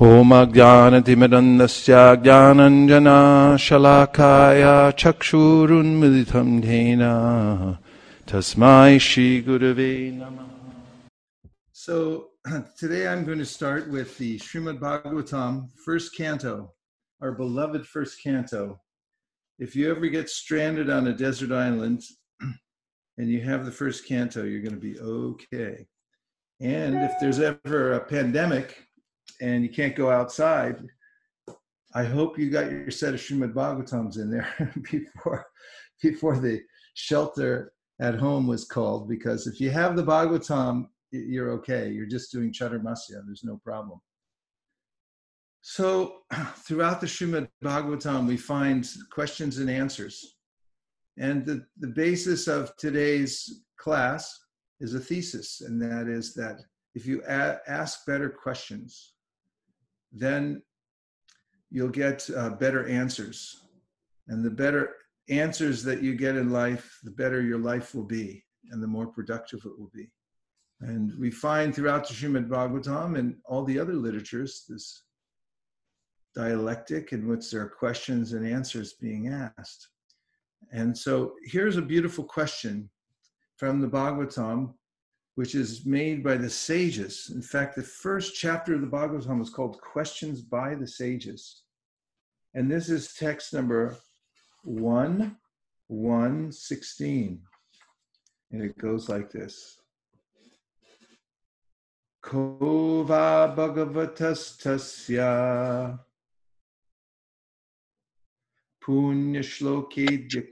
होमज्ञानतिमिरन्दस्य ज्ञानञ्जना शलाकाय चक्षुरुन्मिलितं येन तस्मै श्रीगुरवे नमः So today I'm going to start with the Srimad Bhagavatam, first canto, our beloved first canto. If you ever get stranded on a desert island and you have the first canto, you're going to be okay. And if there's ever a pandemic and you can't go outside, I hope you got your set of Srimad Bhagavatams in there before before the shelter at home was called. Because if you have the Bhagavatam, you're okay. You're just doing Chaturmasya. There's no problem. So throughout the Srimad Bhagavatam, we find questions and answers. And the, the basis of today's class is a thesis, and that is that if you a- ask better questions, then you'll get uh, better answers. And the better answers that you get in life, the better your life will be, and the more productive it will be. And we find throughout the Srimad Bhagavatam and all the other literatures this dialectic in which there are questions and answers being asked. And so here's a beautiful question from the Bhagavatam, which is made by the sages. In fact, the first chapter of the Bhagavatam is called Questions by the Sages. And this is text number 1 116. And it goes like this. Kova Bhagavatastasya Punyashlokidya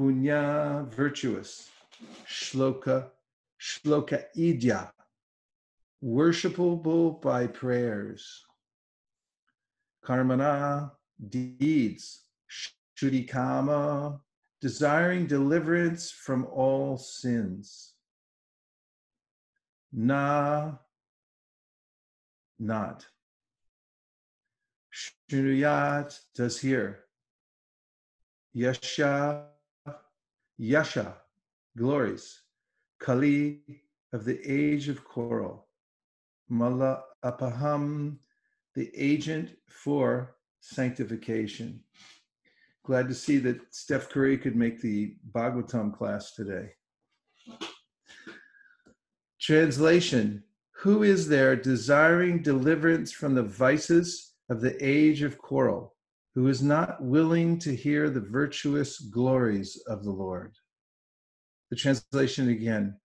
Punya, virtuous. Shloka, shloka idya, worshipable by prayers. Karmana, deeds. Shudikama, desiring deliverance from all sins. Na, not. Shrunuyat does hear. Yasha, Yasha, glories. Kali of the age of coral. Mala Apaham, the agent for sanctification. Glad to see that Steph Curry could make the Bhagavatam class today. Translation Who is there desiring deliverance from the vices of the age of coral, who is not willing to hear the virtuous glories of the Lord? The translation again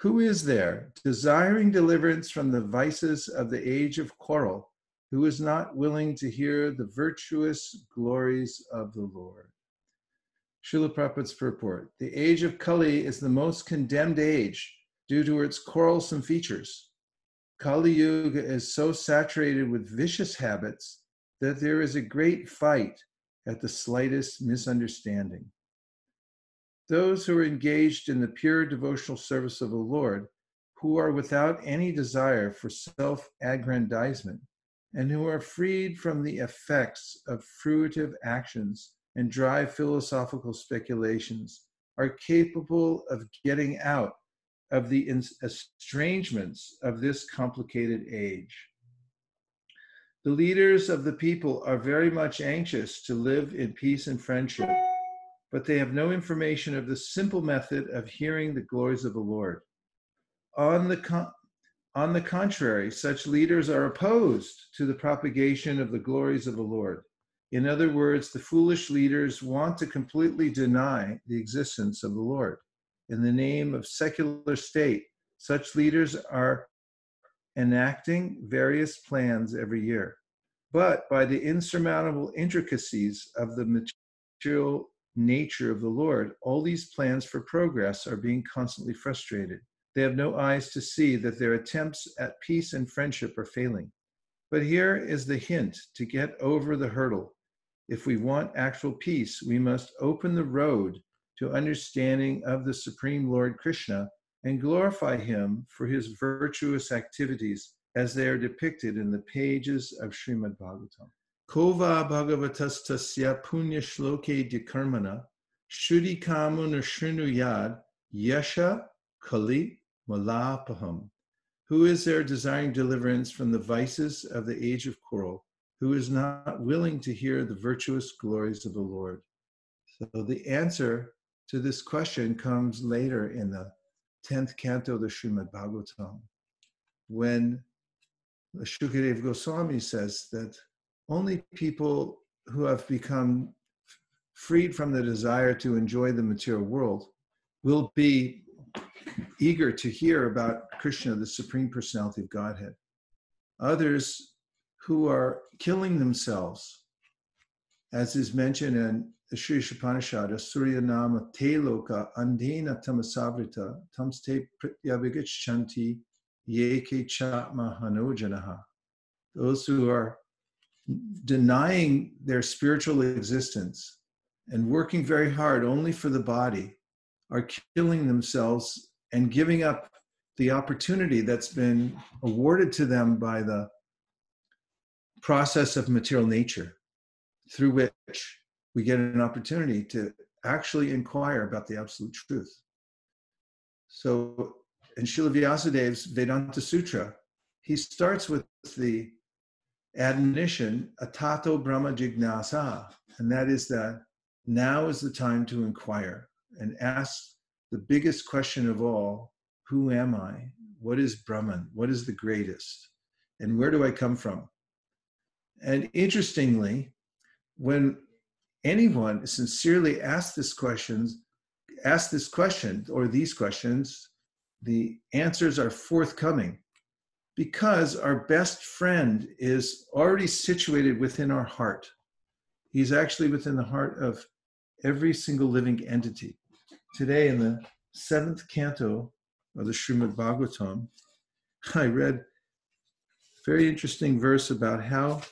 Who is there desiring deliverance from the vices of the age of coral, who is not willing to hear the virtuous glories of the Lord? Srila Prabhupada's purport The age of Kali is the most condemned age due to its quarrelsome features. Kali Yuga is so saturated with vicious habits that there is a great fight at the slightest misunderstanding. Those who are engaged in the pure devotional service of the Lord, who are without any desire for self aggrandizement, and who are freed from the effects of fruitive actions and dry philosophical speculations, are capable of getting out of the estrangements of this complicated age. The leaders of the people are very much anxious to live in peace and friendship, but they have no information of the simple method of hearing the glories of the Lord. On the, con- on the contrary, such leaders are opposed to the propagation of the glories of the Lord. In other words, the foolish leaders want to completely deny the existence of the Lord in the name of secular state, such leaders are enacting various plans every year. But by the insurmountable intricacies of the material nature of the Lord, all these plans for progress are being constantly frustrated. They have no eyes to see that their attempts at peace and friendship are failing. But here is the hint to get over the hurdle. If we want actual peace, we must open the road to understanding of the Supreme Lord Krishna and glorify him for his virtuous activities as they are depicted in the pages of Srimad Bhagavatam. Kova Bhagavatastasya Punya Shloke Dikarmana Shuddhi Kamuna Shrinu Yasha Kali Malapaham. Who is there desiring deliverance from the vices of the age of coral, who is not willing to hear the virtuous glories of the Lord? So the answer to this question comes later in the 10th canto of the Srimad Bhagavatam, when Shukadev Goswami says that only people who have become freed from the desire to enjoy the material world will be eager to hear about Krishna, the Supreme Personality of Godhead. Others who are killing themselves, as is mentioned in the Sri Upanishad, Surya Nama Te Loka Tamasavrita Tamste Yeke Chatma Hanojanaha. Those who are denying their spiritual existence and working very hard only for the body are killing themselves and giving up the opportunity that's been awarded to them by the process of material nature through which we get an opportunity to actually inquire about the absolute truth. So in Srila Vyasadev's Vedanta Sutra, he starts with the admonition, atato brahma jignasa, and that is that now is the time to inquire and ask the biggest question of all who am I? What is Brahman? What is the greatest? And where do I come from? And interestingly, when anyone sincerely asks this questions, ask this question or these questions, the answers are forthcoming because our best friend is already situated within our heart. He's actually within the heart of every single living entity today in the seventh canto of the Srimad Bhagavatam, I read very interesting verse about how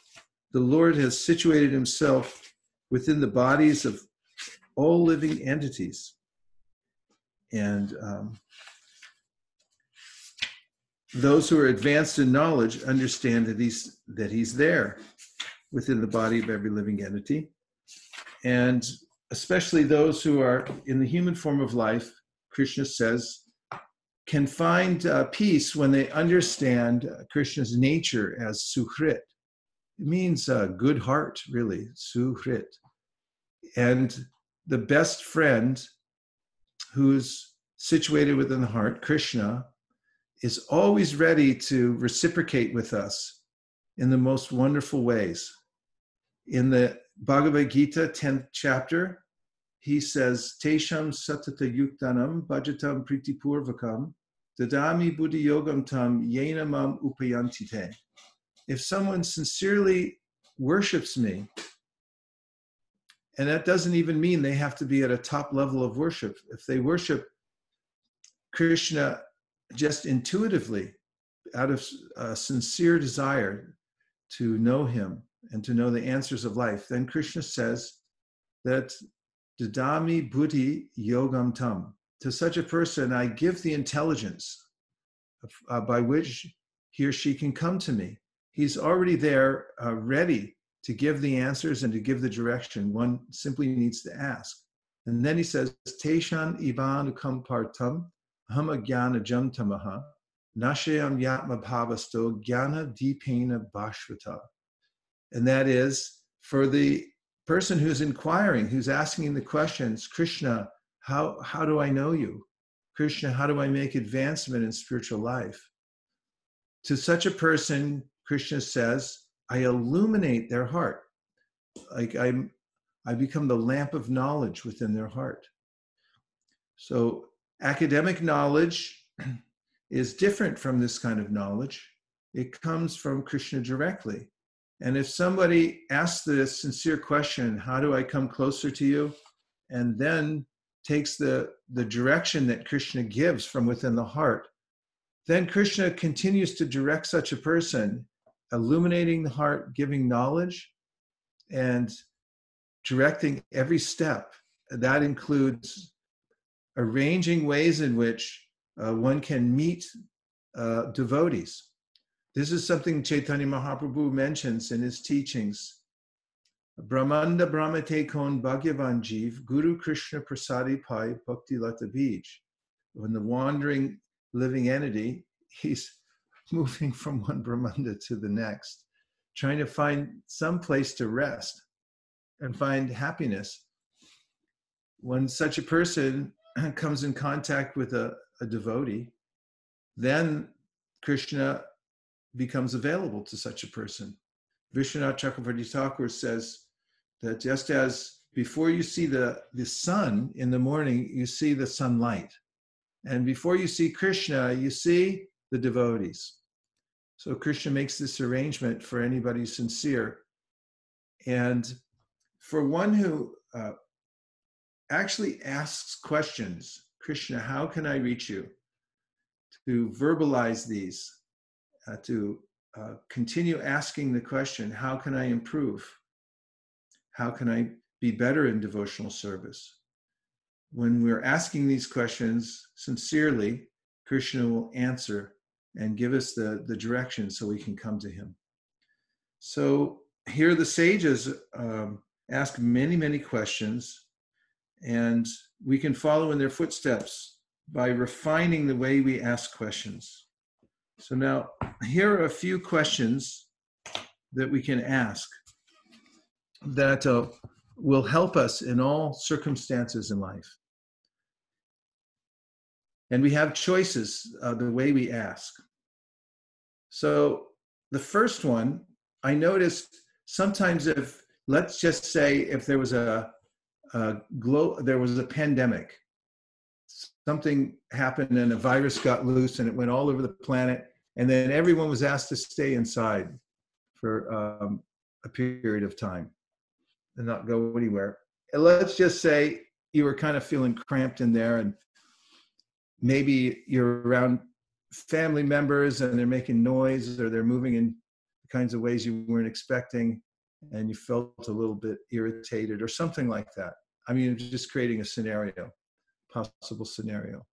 the Lord has situated himself within the bodies of all living entities. And um, those who are advanced in knowledge understand that he's that he's there within the body of every living entity and especially those who are in the human form of life, Krishna says, can find uh, peace when they understand uh, Krishna's nature as suhrit. It means a good heart, really, suhrit. And the best friend who's situated within the heart, Krishna, is always ready to reciprocate with us in the most wonderful ways. In the Bhagavad Gita, 10th chapter, he says, Tesham satata yuktanam bhajatam pritipurvakam dadami buddhi yogam tam yenamam upayantite. If someone sincerely worships me, and that doesn't even mean they have to be at a top level of worship. If they worship Krishna just intuitively, out of a sincere desire to know him and to know the answers of life, then Krishna says that Dadami yogam tam. To such a person, I give the intelligence uh, by which he or she can come to me. He's already there, uh, ready to give the answers and to give the direction. One simply needs to ask. And then he says, Teshan ivan partam hama jnana jamtamaha nashayam yatma bhavasto deepena bhashvata. And that is for the person who's inquiring, who's asking the questions, Krishna, how, how do I know you? Krishna, how do I make advancement in spiritual life? To such a person, Krishna says, I illuminate their heart. Like I'm, I become the lamp of knowledge within their heart. So academic knowledge is different from this kind of knowledge. It comes from Krishna directly. And if somebody asks the sincere question, how do I come closer to you? And then takes the, the direction that Krishna gives from within the heart, then Krishna continues to direct such a person illuminating the heart, giving knowledge, and directing every step. That includes arranging ways in which uh, one can meet uh, devotees. This is something Chaitanya Mahaprabhu mentions in his teachings. Brahmanda Brahmate Kon Bhagavan Jeev, Guru Krishna Prasadi Pai Bhakti Lata Bij. When the wandering living entity, he's moving from one Brahmanda to the next, trying to find some place to rest and find happiness. When such a person comes in contact with a, a devotee, then Krishna becomes available to such a person. Vishwanath Chakravarti Thakur says that just as before you see the, the sun in the morning, you see the sunlight. And before you see Krishna, you see the devotees. So Krishna makes this arrangement for anybody sincere. And for one who uh, actually asks questions, Krishna, how can I reach you? To verbalize these, uh, to uh, continue asking the question, how can I improve? How can I be better in devotional service? When we're asking these questions sincerely, Krishna will answer and give us the, the direction so we can come to him. So here the sages um, ask many, many questions, and we can follow in their footsteps by refining the way we ask questions. So now, here are a few questions that we can ask that uh, will help us in all circumstances in life. And we have choices uh, the way we ask. So the first one, I noticed sometimes if, let's just say, if there was a, a glo- there was a pandemic, something happened and a virus got loose and it went all over the planet, and then everyone was asked to stay inside for um, a period of time and not go anywhere. And let's just say you were kind of feeling cramped in there and maybe you're around family members and they're making noise or they're moving in kinds of ways you weren't expecting and you felt a little bit irritated or something like that. I mean, just creating a scenario, possible scenario.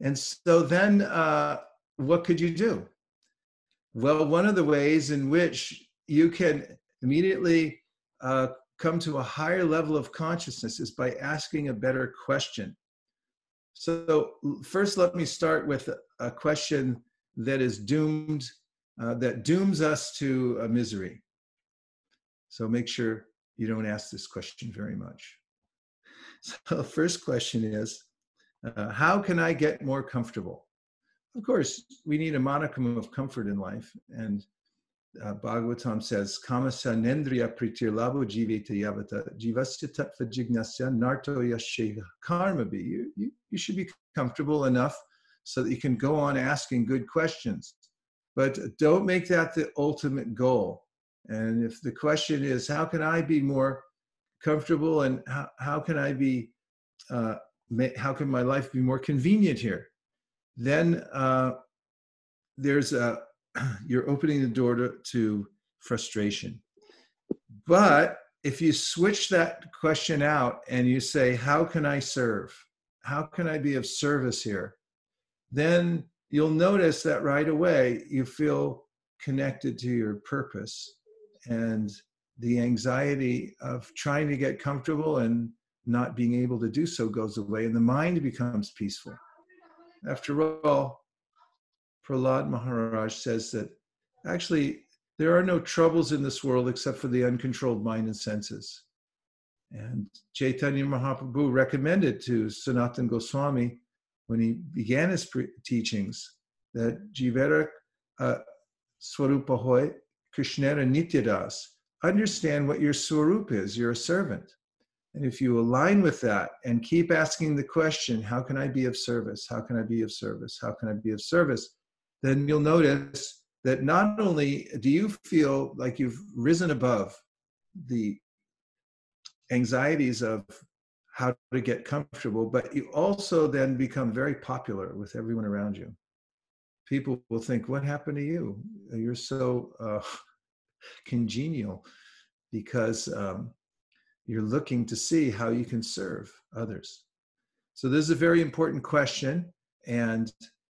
And so then uh, what could you do? Well, one of the ways in which you can immediately uh, come to a higher level of consciousness is by asking a better question. So, first, let me start with a question that is doomed, uh, that dooms us to a misery. So, make sure you don't ask this question very much. So, first question is uh, How can I get more comfortable? Of course, we need a modicum of comfort in life. And uh, Bhagavatam says, Kamasa nendriya pritir labo jiveta yavata jivasya tattva jignasya narto yasheha karma be. You, you, you should be comfortable enough so that you can go on asking good questions. But don't make that the ultimate goal. And if the question is, how can I be more comfortable and how, how can I be, uh, how can my life be more convenient here? Then uh, there's a, you're opening the door to, to frustration. But if you switch that question out and you say, How can I serve? How can I be of service here? Then you'll notice that right away you feel connected to your purpose and the anxiety of trying to get comfortable and not being able to do so goes away and the mind becomes peaceful. After all, Prahlad Maharaj says that actually there are no troubles in this world except for the uncontrolled mind and senses. And Chaitanya Mahaprabhu recommended to Sanatan Goswami when he began his pre- teachings that Jivera uh, Swarupa Hoy, Krishnera Nityadas, understand what your Swarup is, you're a servant. And if you align with that and keep asking the question, how can I be of service? How can I be of service? How can I be of service? Then you'll notice that not only do you feel like you've risen above the anxieties of how to get comfortable, but you also then become very popular with everyone around you. people will think, What happened to you? You're so uh, congenial because um, you're looking to see how you can serve others. So, this is a very important question. And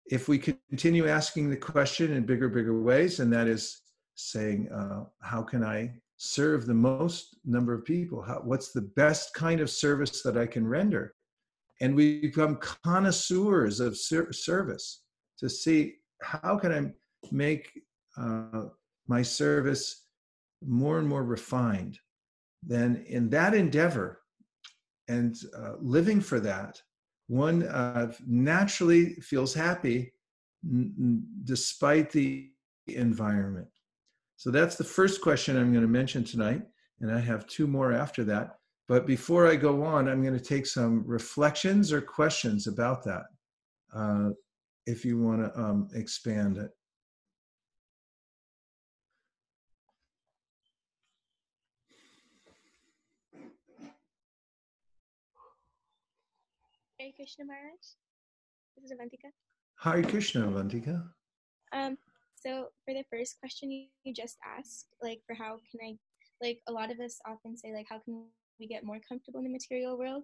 if we continue asking the question in bigger, bigger ways, and that is saying, uh, How can I serve the most number of people? How, what's the best kind of service that I can render? And we become connoisseurs of ser- service to see how can I make uh, my service more and more refined. Then, in that endeavor and uh, living for that, one uh, naturally feels happy n- despite the environment. So that's the first question I'm going to mention tonight. And I have two more after that. But before I go on, I'm going to take some reflections or questions about that, uh, if you want to um, expand it. Hare Krishna Maharaj. This is Avantika. Hare Krishna, Avantika. Um, so for the first question you, you just asked, like for how can I, like a lot of us often say, like how can we get more comfortable in the material world?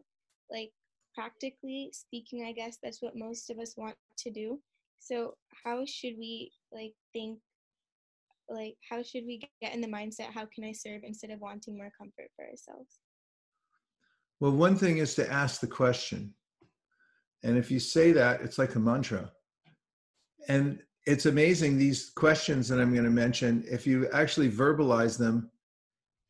Like practically speaking, I guess that's what most of us want to do. So how should we like think? Like how should we get in the mindset? How can I serve instead of wanting more comfort for ourselves? Well, one thing is to ask the question. And if you say that, it's like a mantra. And it's amazing these questions that i'm going to mention if you actually verbalize them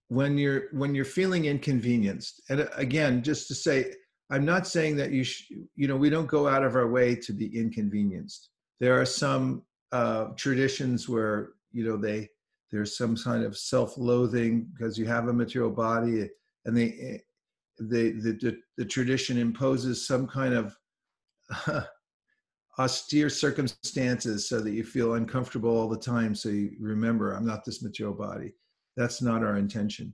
when you're when you're feeling inconvenienced and uh, again just to say i'm not saying that you sh- you know we don't go out of our way to be inconvenienced there are some uh, traditions where you know they there's some kind of self-loathing because you have a material body and they eh, they the, the, the tradition imposes some kind of austere circumstances so that you feel uncomfortable all the time so you remember i'm not this material body. That's not our intention.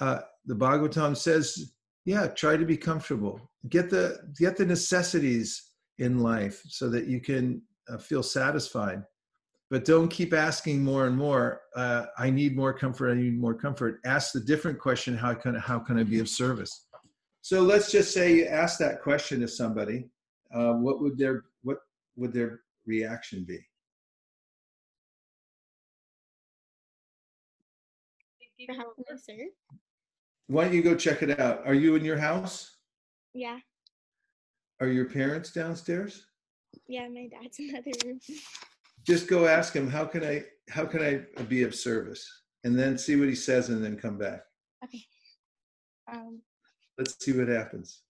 Uh, the bhagavatam says yeah try to be comfortable. Get the get the necessities in life so that you can uh, feel satisfied. But don't keep asking more and more uh, i need more comfort i need more comfort. Ask the different question how can how can i be of service? So let's just say you ask that question to somebody uh, what would their what would their reaction be? how can I serve? Why don't you go check it out? Are you in your house? Yeah, Are your parents downstairs? yeah, my dad's in the other room. Just go ask him how can I how can I be of service, and then see what he says, and then come back. Okay. Um, Let's see what happens.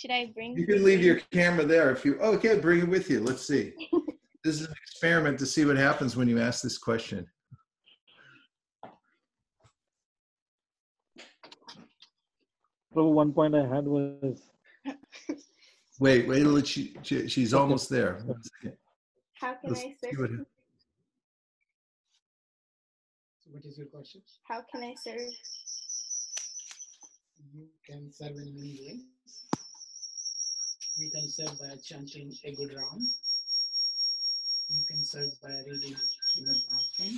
Should I bring? You can leave your camera there if you. Oh, okay, bring it with you. Let's see. This is an experiment to see what happens when you ask this question. Prabhu, one point I had was Wait, wait till she, she she's almost there. One second. How can Let's I see serve? what- So what is your question? How can I serve? You can serve in many ways. You can serve by chanting a good round. You can serve by reading in the bathroom.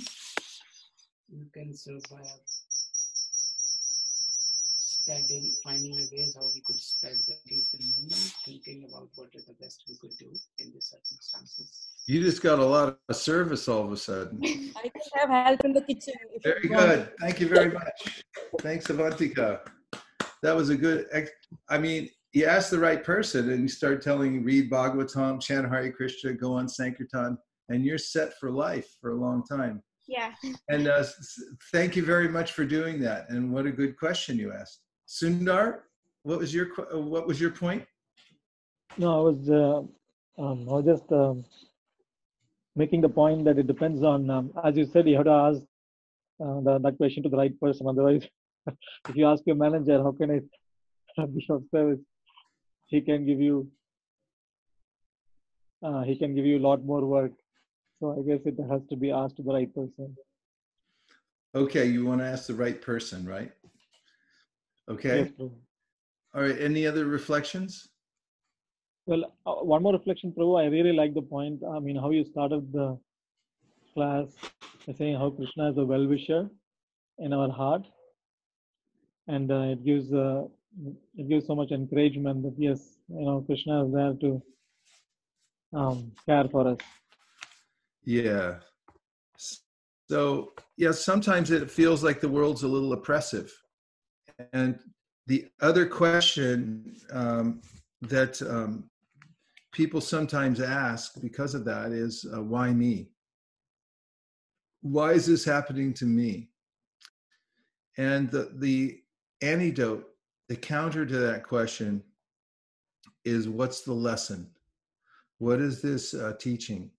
You can serve by studying, finding the ways how we could spread the gift and movement, thinking about what is the best we could do in these circumstances. You just got a lot of service all of a sudden. I can have help in the kitchen. if Very you want. good. Thank you very much. Thanks, Avantika. That was a good. Ex- I mean, you ask the right person, and you start telling, read Bhagavatam, chant Hare Krishna, go on Sankirtan, and you're set for life for a long time. Yeah. And uh, thank you very much for doing that. And what a good question you asked, Sundar. What was your uh, What was your point? no, I was uh, um, I was just um, making the point that it depends on, um, as you said, you have to ask uh, the, that question to the right person. Otherwise, if you ask your manager, how can I be of service? He can give you uh, he can give you a lot more work. So I guess it has to be asked to the right person. Okay, you want to ask the right person, right? Okay. Yes, All right. Any other reflections? Well, uh, one more reflection, Prabhu. I really like the point. I mean, how you started the class by saying how Krishna is a well-wisher in our heart, and uh, it gives uh, it gives so much encouragement that yes, you know, Krishna is there to um, care for us. Yeah. So, yeah, sometimes it feels like the world's a little oppressive. And the other question um, that um, people sometimes ask because of that is uh, why me? Why is this happening to me? And the, the antidote, the counter to that question is what's the lesson? What is this uh, teaching?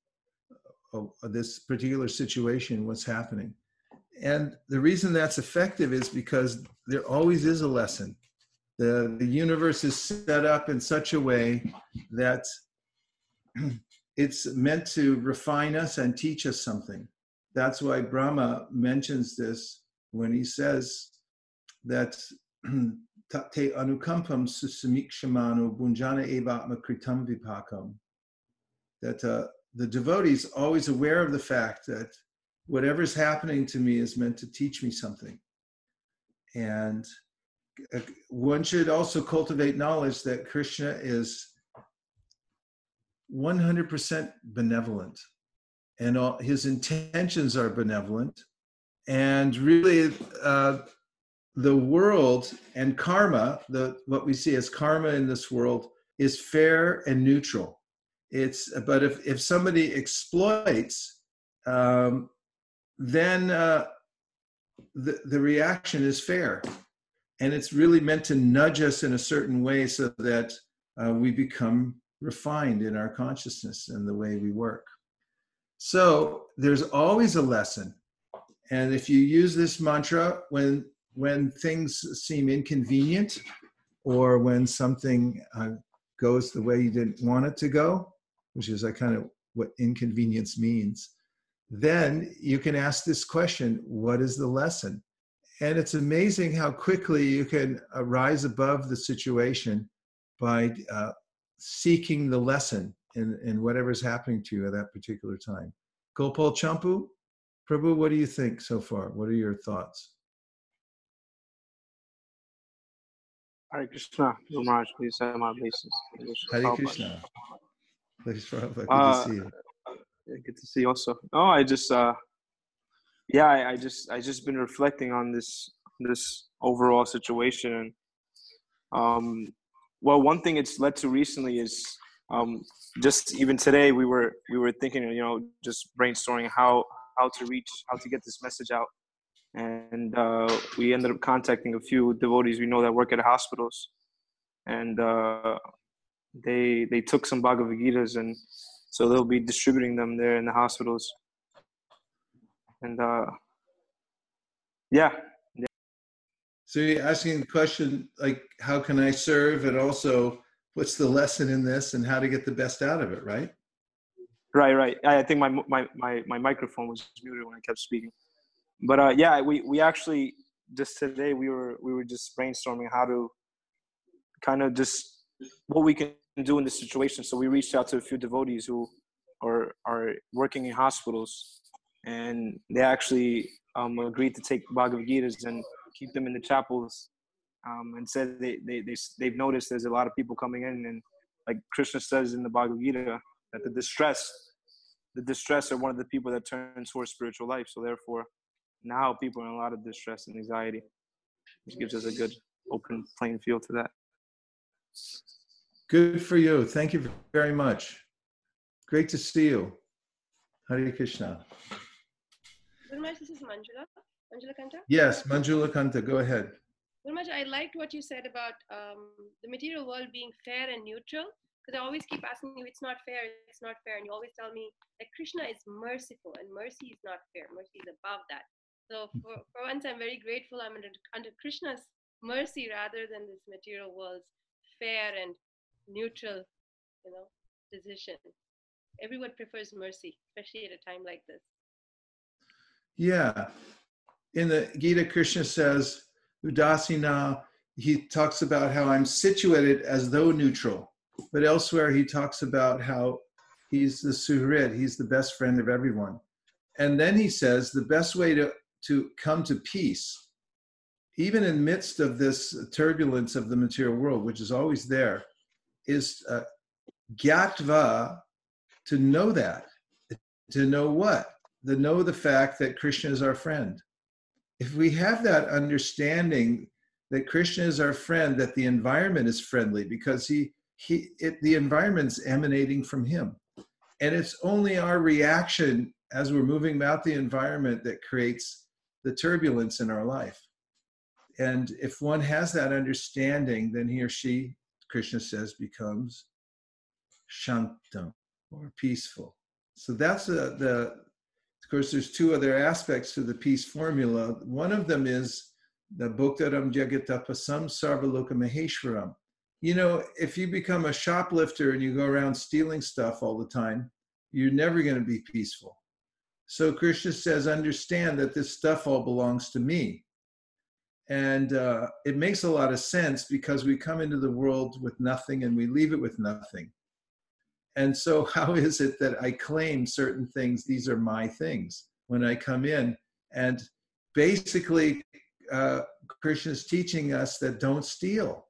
Of this particular situation, what's happening? And the reason that's effective is because there always is a lesson. The, the universe is set up in such a way that it's meant to refine us and teach us something. That's why Brahma mentions this when he says that anukampam bunjana evatma kritam vipakam. That uh, the devotee is always aware of the fact that whatever's happening to me is meant to teach me something. And uh, one should also cultivate knowledge that Krishna is 100% benevolent and all, his intentions are benevolent. And really, uh, the world and karma, the, what we see as karma in this world, is fair and neutral. It's but if if somebody exploits, um, then uh, the the reaction is fair, and it's really meant to nudge us in a certain way so that uh, we become refined in our consciousness and the way we work. So there's always a lesson, and if you use this mantra when when things seem inconvenient or when something uh, goes the way you didn't want it to go, which is like kind of what inconvenience means, then you can ask this question what is the lesson? And it's amazing how quickly you can uh, rise above the situation by uh, seeking the lesson in, in whatever's happening to you at that particular time. Gopal Champu, Prabhu, what do you think so far? What are your thoughts? Hare Krishna, Maharaj, please have my basis. Hare Krishna. Please, Prabhupada, good Uh, to see you. Good to see you also. Oh, I just, uh, yeah, I, I just, I just been reflecting on this, this overall situation, and um, well, one thing it's led to recently is um, just even today we were we were thinking, you know, just brainstorming how how to reach, how to get this message out, and uh, we ended up contacting a few devotees we know that work at hospitals, and uh, they they took some Bhagavad Gitas and so they'll be distributing them there in the hospitals. And uh yeah. So you're asking the question like, how can I serve, and also what's the lesson in this, and how to get the best out of it, right? right right. I I think my my my, my microphone was muted when i kept speaking but uh yeah we we actually just today we were we were just brainstorming how to kind of just what we can do in this situation. So we reached out to a few devotees who are are working in hospitals and they actually um, agreed to take Bhagavad Gitas and keep them in the chapels um, and said they, they, they, they've noticed there's a lot of people coming in and like Krishna says in the Bhagavad Gita that the distress the distress are one of the people that turn towards spiritual life. So therefore now people are in a lot of distress and anxiety which gives us a good open playing field to that Good for you. Thank you very much. Great to see you. Hare Krishna. Gurumaj, this is Manjula. Manjula Kanta. Yes, Manjula Kanta, go ahead. Gurumaj, I liked what you said about um, the material world being fair and neutral. Because I always keep asking you, it's not fair, it's not fair. And you always tell me that Krishna is merciful and mercy is not fair. Mercy is above that. So hmm. for, for once, I'm very grateful I'm under, under Krishna's mercy rather than this material world's fair and neutral, you know, decision. Everyone prefers mercy, especially at a time like this. Yeah. In the Gita, Krishna says, Udasina, he talks about how I'm situated as though neutral. but elsewhere he talks about how he's the suhrid, he's the best friend of everyone. And then he says the best way to, to come to peace, even in midst of this turbulence of the material world, which is always there, is uh, gyatva, to know that. To know what? To know the fact that Krishna is our friend. If we have that understanding that Krishna is our friend, that the environment is friendly because he, he it, the environment's emanating from him. And it's only our reaction as we're moving about the environment that creates the turbulence in our life. And if one has that understanding, then he or she, Krishna says, becomes shantam or peaceful. So that's a, the, of course, there's two other aspects to the peace formula. One of them is the Bhoktaram Jagatapasam Sarvaloka Maheshwaram. You know, if you become a shoplifter and you go around stealing stuff all the time, you're never going to be peaceful. So Krishna says, understand that this stuff all belongs to me. And uh, it makes a lot of sense because we come into the world with nothing and we leave it with nothing. And so, how is it that I claim certain things? These are my things when I come in. And basically, uh, Krishna is teaching us that don't steal.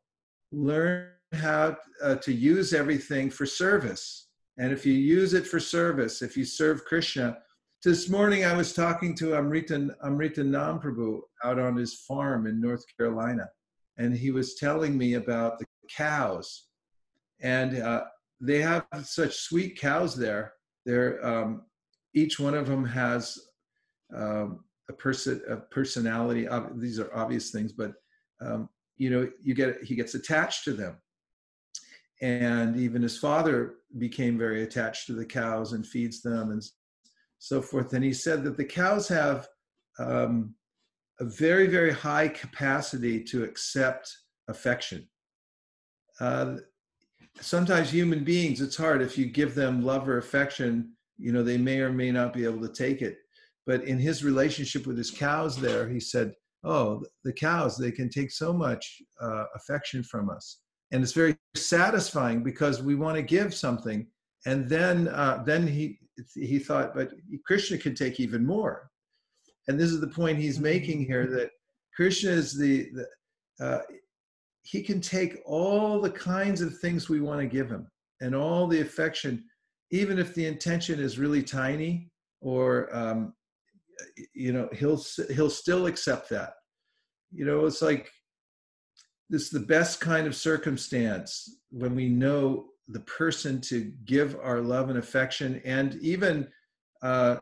Learn how uh, to use everything for service. And if you use it for service, if you serve Krishna, this morning I was talking to Amrita, Amrita Namprabhu out on his farm in North Carolina, and he was telling me about the cows. And uh, they have such sweet cows there. They're, um, each one of them has um, a person, a personality. these are obvious things, but um, you know, you get he gets attached to them, and even his father became very attached to the cows and feeds them and so forth. And he said that the cows have um, a very, very high capacity to accept affection. Uh, sometimes human beings, it's hard. If you give them love or affection, you know, they may or may not be able to take it. But in his relationship with his cows there, he said, Oh, the cows, they can take so much uh, affection from us. And it's very satisfying because we want to give something. And then, uh, then he, he thought, but Krishna can take even more. And this is the point he's making here that Krishna is the, the uh, he can take all the kinds of things we want to give him and all the affection, even if the intention is really tiny or, um, you know, he'll, he'll still accept that. You know, it's like this is the best kind of circumstance when we know the person to give our love and affection. And even uh,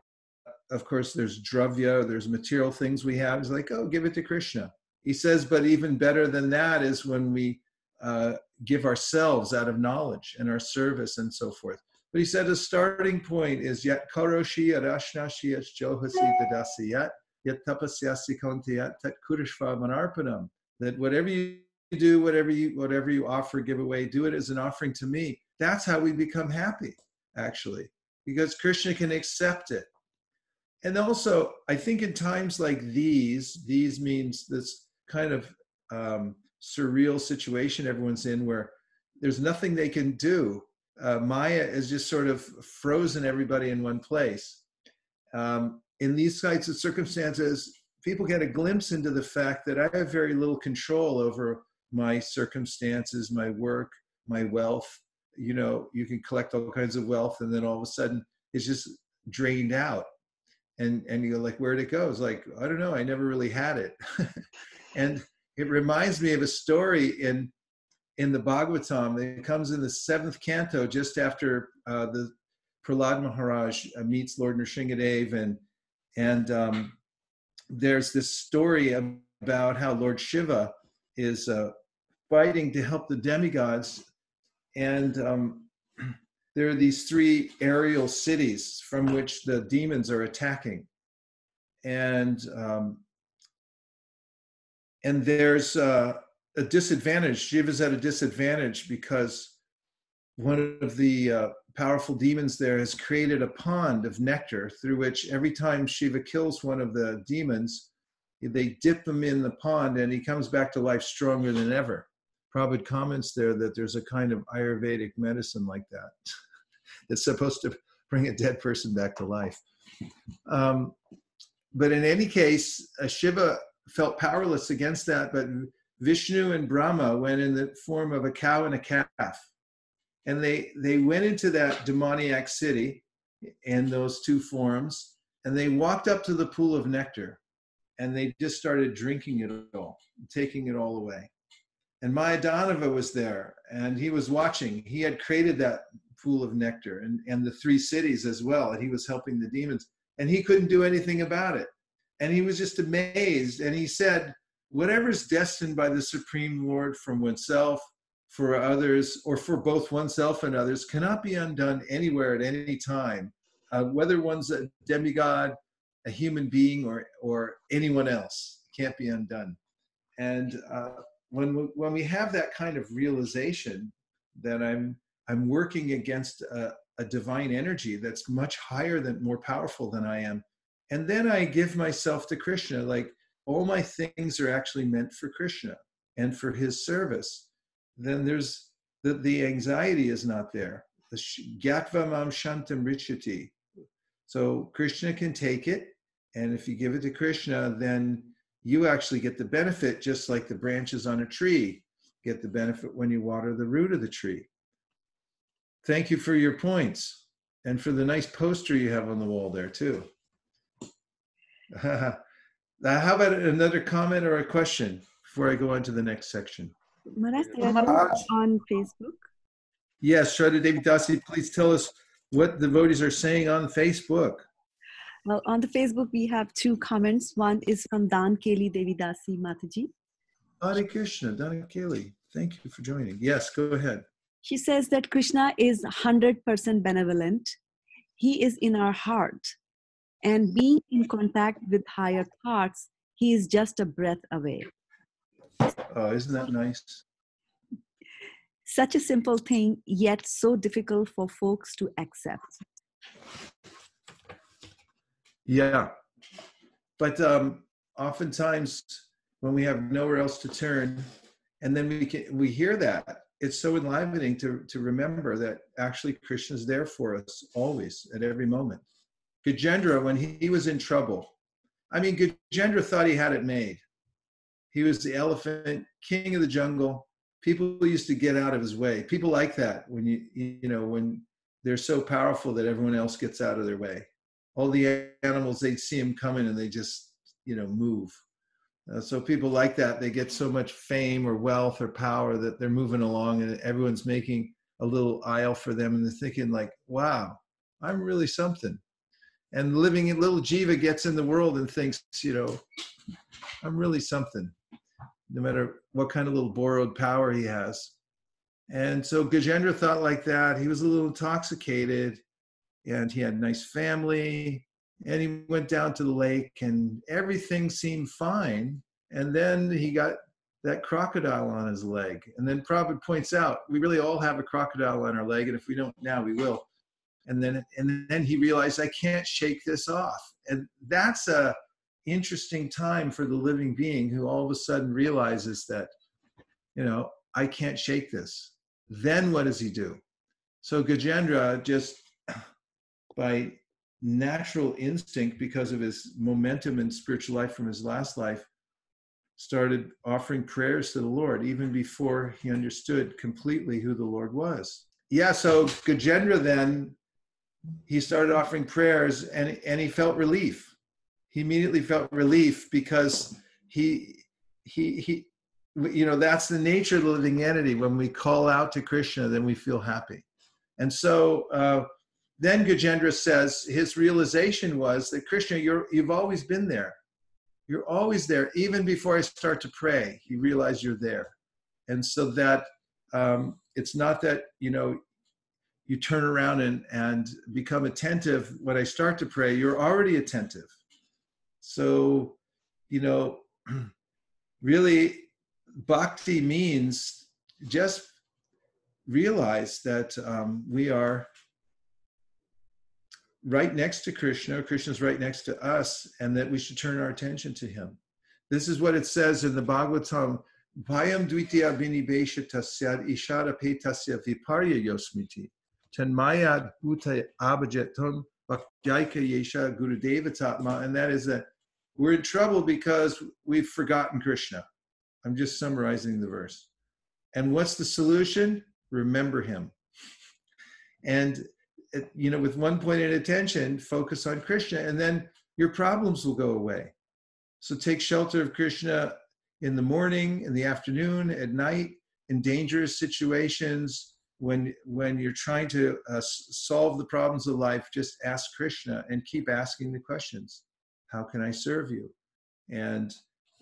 of course there's dravya there's material things we have. It's like oh give it to krishna. He says but even better than that is when we uh, give ourselves out of knowledge and our service and so forth. But he said a starting point is yet karoshi arashnashi johasi dadasi yet yet tapasyasi kontiyat tat kurishva manarpanam that whatever you do whatever you whatever you offer give away do it as an offering to me. That's how we become happy actually because krishna can accept it. And also i think in times like these these means this kind of um, surreal situation everyone's in where there's nothing they can do. Uh, maya is just sort of frozen everybody in one place. Um, in these kinds of circumstances people get a glimpse into the fact that i have very little control over my circumstances, my work, my wealth. You know, you can collect all kinds of wealth, and then all of a sudden it's just drained out. And and you're like, where'd it go? It's like I don't know. I never really had it. and it reminds me of a story in in the Bhagavatam. It comes in the seventh canto, just after uh, the Prahlad Maharaj uh, meets Lord Nrsingadev, and and um, there's this story about how Lord Shiva is uh, fighting to help the demigods. And um, there are these three aerial cities from which the demons are attacking. And um, and there's uh, a disadvantage. Shiva's at a disadvantage because one of the uh, powerful demons there has created a pond of nectar through which every time Shiva kills one of the demons, they dip him in the pond and he comes back to life stronger than ever. Prabhupada comments there that there's a kind of Ayurvedic medicine like that that's supposed to bring a dead person back to life. Um, but in any case, uh, Shiva felt powerless against that, but Vishnu and Brahma went in the form of a cow and a calf. And they, they went into that demoniac city in those two forms, and they walked up to the pool of nectar, and they just started drinking it all, taking it all away. And Mayadanava was there, and he was watching. He had created that pool of nectar and, and the three cities as well, and he was helping the demons. And he couldn't do anything about it. And he was just amazed. And he said, Whatever's destined by the Supreme Lord from oneself, for others, or for both oneself and others, cannot be undone anywhere at any time, uh, whether one's a demigod, a human being, or, or anyone else, can't be undone. And uh, when we, when we have that kind of realization that I'm I'm working against a, a divine energy that's much higher than more powerful than I am, and then I give myself to Krishna. Like all my things are actually meant for Krishna and for His service. Then there's the the anxiety is not there. The Gyatva mam shantam richati. So Krishna can take it, and if you give it to Krishna, then you actually get the benefit just like the branches on a tree get the benefit when you water the root of the tree. Thank you for your points and for the nice poster you have on the wall there, too. Uh, how about another comment or a question before I go on to the next section? Maharaj, on Facebook. Yes, Shraddha Devi Dasi, please tell us what the devotees are saying on Facebook. Well, on the Facebook, we have two comments. One is from Dan Keli Devidasi Mataji. Hare Krishna, Dan Keli. Thank you for joining. Yes, go ahead. She says that Krishna is 100% benevolent. He is in our heart. And being in contact with higher thoughts, he is just a breath away. Oh, isn't that nice? Such a simple thing, yet so difficult for folks to accept. Yeah. But um, oftentimes when we have nowhere else to turn, and then we can we hear that, it's so enlivening to to remember that actually Krishna's there for us always at every moment. Gajendra, when he, he was in trouble, I mean, Gajendra thought he had it made. He was the elephant, king of the jungle. People used to get out of his way. People like that when you you know when they're so powerful that everyone else gets out of their way all the animals they see him coming and they just you know move. Uh, so people like that they get so much fame or wealth or power that they're moving along and everyone's making a little aisle for them and they're thinking like wow i'm really something. And living in little jiva gets in the world and thinks you know i'm really something no matter what kind of little borrowed power he has. And so gajendra thought like that. He was a little intoxicated and he had a nice family and he went down to the lake and everything seemed fine and then he got that crocodile on his leg and then Prabhupada points out we really all have a crocodile on our leg and if we don't now we will. And then and then he realized i can't shake this off. And that's a interesting time for the living being who all of a sudden realizes that you know i can't shake this. Then what does he do? So gajendra just by natural instinct because of his momentum and spiritual life from his last life started offering prayers to the lord even before he understood completely who the lord was. Yeah so gajendra then he started offering prayers and, and he felt relief. He immediately felt relief because he he he you know that's the nature of the living entity. When we call out to krishna then we feel happy. And so uh, then Gajendra says his realization was that Krishna, you're, you've always been there. You're always there. Even before I start to pray, he realized you're there. And so that um, it's not that, you know, you turn around and, and become attentive when I start to pray, you're already attentive. So, you know, really, bhakti means just realize that um, we are right next to Krishna, Krishna's right next to us, and that we should turn our attention to him. This is what it says in the Bhagavatam Bhayam dvitya binibesha tasyad ishara pe tasya viparya yosmiti. Tanmayad bhuta abhajeton bhakyaika yesha gurudeva tatma. And that is that we're in trouble because we've forgotten Krishna. I'm just summarizing the verse. And what's the solution? Remember him. And, you know, with one point pointed attention, focus on Krishna, and then your problems will go away. So take shelter of Krishna in the morning, in the afternoon, at night, in dangerous situations. When, when you're trying to uh, solve the problems of life, just ask Krishna and keep asking the questions. How can I serve you? And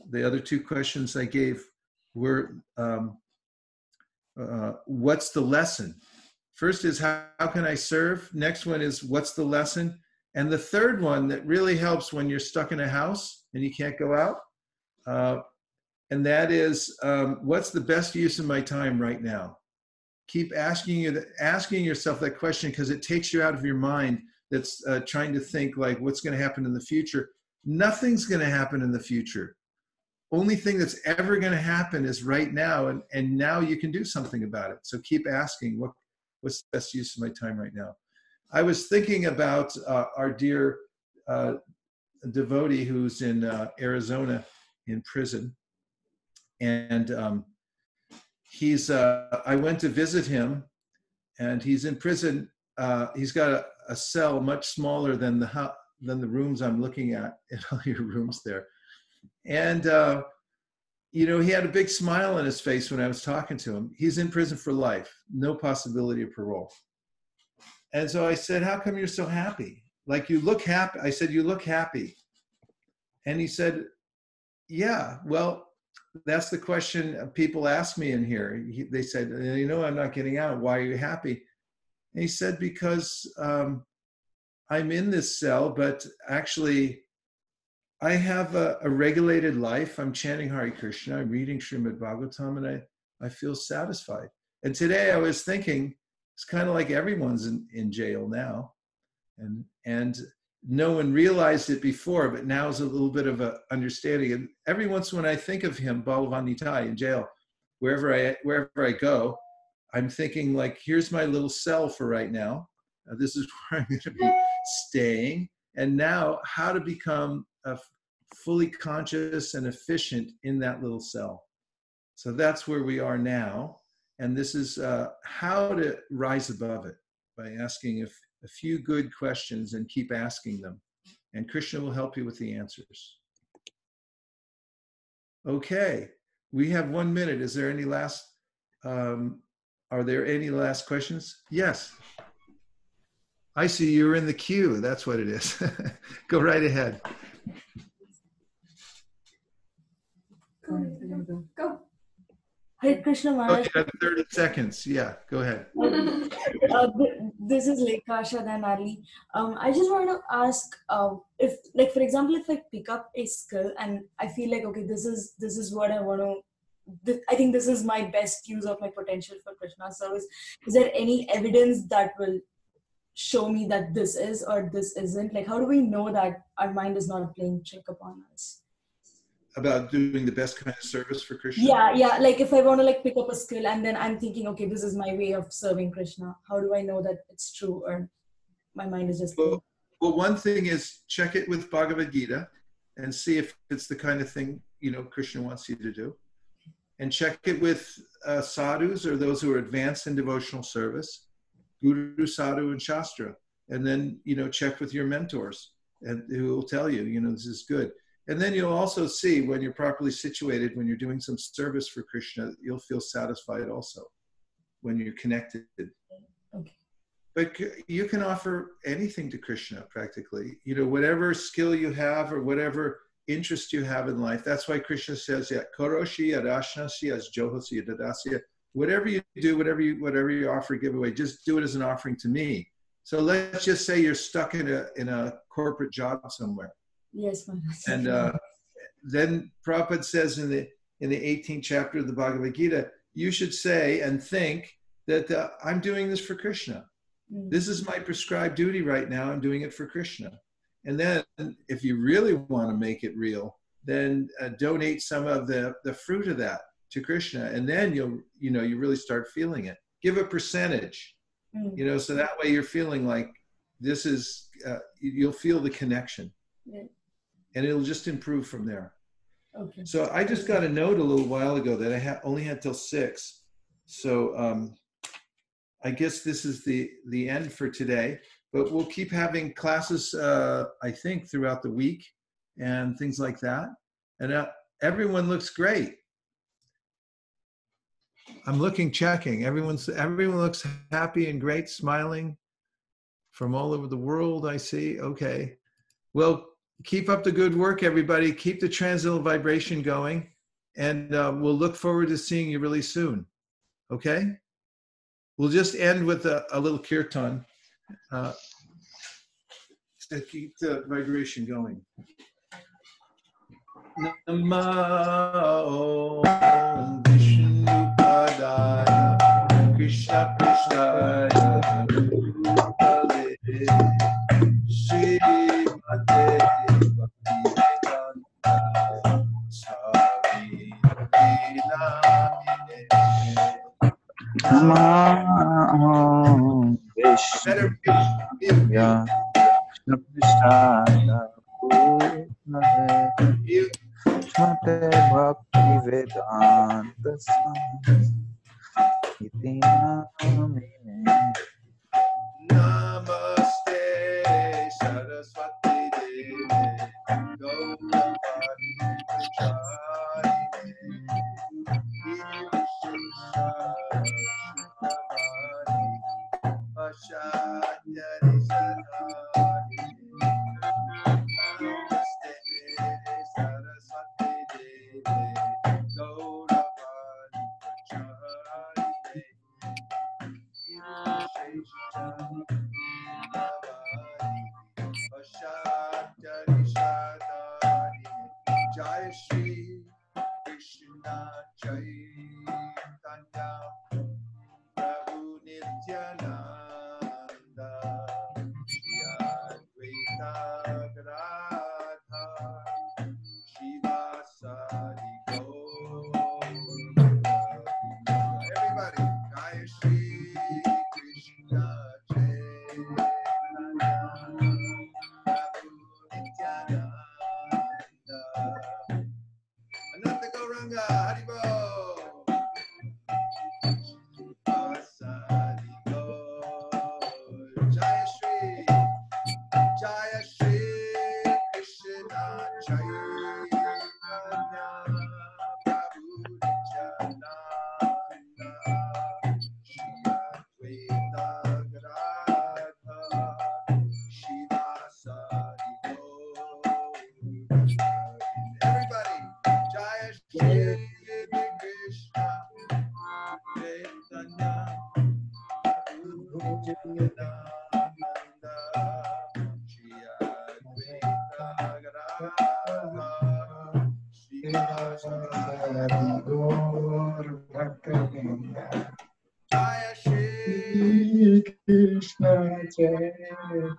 the other two questions I gave were um, uh, what's the lesson? First is how, how can I serve? Next one is what's the lesson? And the third one that really helps when you're stuck in a house and you can't go out, uh, and that is um, what's the best use of my time right now? Keep asking you asking yourself that question because it takes you out of your mind that's uh, trying to think like what's going to happen in the future. Nothing's going to happen in the future. Only thing that's ever going to happen is right now, and, and now you can do something about it. So keep asking what what's the best use of my time right now. I was thinking about uh, our dear uh, devotee who's in uh, Arizona in prison, and um, he's. Uh, I went to visit him, and he's in prison. Uh, he's got a, a cell much smaller than the than the rooms I'm looking at in all your rooms there, and. You know, he had a big smile on his face when I was talking to him. He's in prison for life, no possibility of parole. And so I said, How come you're so happy? Like you look happy. I said, You look happy. And he said, Yeah, well, that's the question people ask me in here. He, they said, You know, I'm not getting out. Why are you happy? And he said, Because um, I'm in this cell, but actually, I have a, a regulated life. I'm chanting Hare Krishna. I'm reading Srimad Bhagavatam, and I, I feel satisfied. And today I was thinking, it's kind of like everyone's in, in jail now. And, and no one realized it before, but now is a little bit of a understanding. And every once in a while I think of him, Balavan Nitai, in jail, wherever I, wherever I go, I'm thinking like, here's my little cell for right now. Uh, this is where I'm going to be staying. And now how to become a fully conscious and efficient in that little cell. So that's where we are now. And this is uh, how to rise above it by asking a, a few good questions and keep asking them. And Krishna will help you with the answers. Okay, we have one minute. Is there any last, um, are there any last questions? Yes. I see you're in the queue. That's what it is. Go right ahead. Go. Hare Krishna Maharaj. you got 30 seconds. Yeah, go ahead. uh, this is Lekasha Danali. Um, I just want to ask uh, if, like, for example, if I pick up a skill and I feel like, okay, this is this is what I want to. Th- I think this is my best use of my potential for Krishna service. Is there any evidence that will show me that this is or this isn't? Like, how do we know that our mind is not playing trick upon us? About doing the best kind of service for Krishna. yeah yeah like if i want to like pick up a skill and then i'm thinking okay this is my way of serving krishna how do i know that it's true or my mind is just Well, well, one thing is check it with Bhagavad Gita and see if it's the kind of thing you know Krishna wants you to do, and check it with uh, sadhus or those who are advanced in devotional service, guru, sadhu, and shastra, and then you know check with your mentors and who will tell you you know this is good. And then you'll also see when you're properly situated, when you're doing some service for Krishna, you'll feel satisfied also when you're connected. Okay. But you can offer anything to krishna practically. You know whatever skill you have or whatever interest you have in life that's why krishna says yeah koroshi adashnasi as johosi dadasya whatever you do whatever you whatever you offer give away just do it as an offering to me so let's just say you're stuck in a in a corporate job somewhere yes and uh, then Prabhupada says in the in the 18th chapter of the Bhagavad Gita, you should say and think that uh, I'm doing this for Krishna. Mm. This is my prescribed duty right now. I'm doing it for Krishna. And then, if you really want to make it real, then uh, donate some of the the fruit of that to Krishna, and then you'll you know you really start feeling it. Give a percentage, Mm. you know, so that way you're feeling like this is uh, you- you'll feel the connection, Yeah. and it'll just improve from there. Okay. So I just got a note a little while ago that I ha- only had till six. So um, I guess this is the the end for today. But we'll keep having classes, uh, I think, throughout the week and things like that. And uh, everyone looks great. I'm looking, checking. Everyone's everyone looks happy and great, smiling from all over the world. I see. Okay. Well, keep up the good work, everybody. Keep the transcendental vibration going, and uh, we'll look forward to seeing you really soon. Okay? We'll just end with a, a little kirtan uh, to keep the vibration going. Vishnupadaya Krishna Bhaktivedanta Swami Namine Namo Everybody, Jai Shri Amen.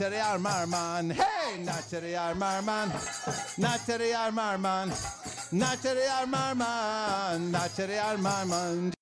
Nachari Armarman, hey, Nachari Armarman, Nachari Armarman, Nachari Armarman, Nachari Armarman.